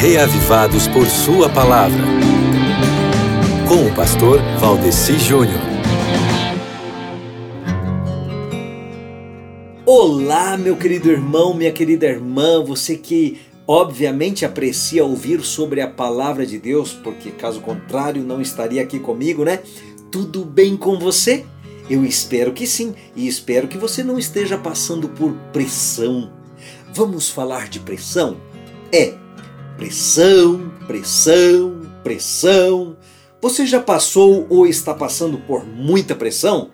reavivados por Sua palavra. Com o pastor Valdeci Júnior. Olá, meu querido irmão, minha querida irmã, você que obviamente aprecia ouvir sobre a palavra de Deus, porque caso contrário não estaria aqui comigo, né? Tudo bem com você? Eu espero que sim, e espero que você não esteja passando por pressão. Vamos falar de pressão? É, pressão, pressão, pressão. Você já passou ou está passando por muita pressão?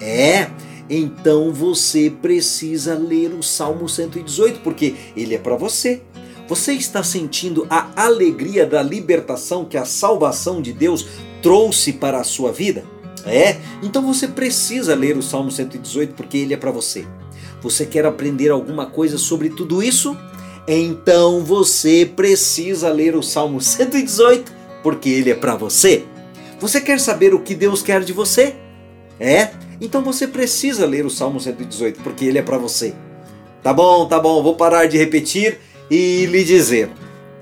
É, então você precisa ler o Salmo 118, porque ele é para você. Você está sentindo a alegria da libertação que a salvação de Deus trouxe para a sua vida? É? Então você precisa ler o Salmo 118 porque ele é para você. Você quer aprender alguma coisa sobre tudo isso? Então você precisa ler o Salmo 118 porque ele é para você. Você quer saber o que Deus quer de você? É? Então você precisa ler o Salmo 118 porque ele é para você. Tá bom, tá bom, vou parar de repetir e lhe dizer.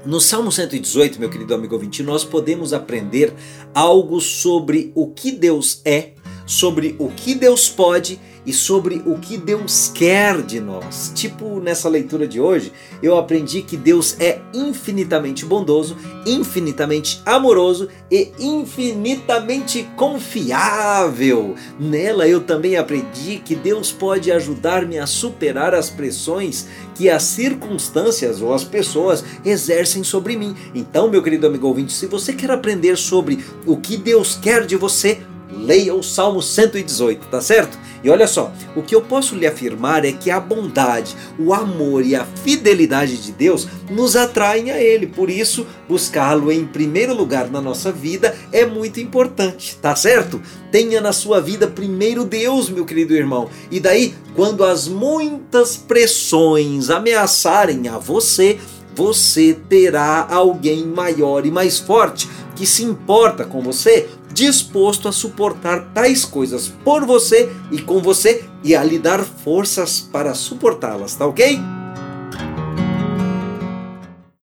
No Salmo 118, meu querido amigo ouvinte, nós podemos aprender algo sobre o que Deus é, sobre o que Deus pode e sobre o que Deus quer de nós. Tipo, nessa leitura de hoje, eu aprendi que Deus é infinitamente bondoso, infinitamente amoroso e infinitamente confiável. Nela eu também aprendi que Deus pode ajudar-me a superar as pressões que as circunstâncias ou as pessoas exercem sobre mim. Então, meu querido amigo ouvinte, se você quer aprender sobre o que Deus quer de você, leia o Salmo 118, tá certo? E olha só, o que eu posso lhe afirmar é que a bondade, o amor e a fidelidade de Deus nos atraem a Ele. Por isso, buscá-lo em primeiro lugar na nossa vida é muito importante, tá certo? Tenha na sua vida primeiro Deus, meu querido irmão. E daí, quando as muitas pressões ameaçarem a você, você terá alguém maior e mais forte que se importa com você, disposto a suportar tais coisas por você e com você e a lhe dar forças para suportá-las, tá ok?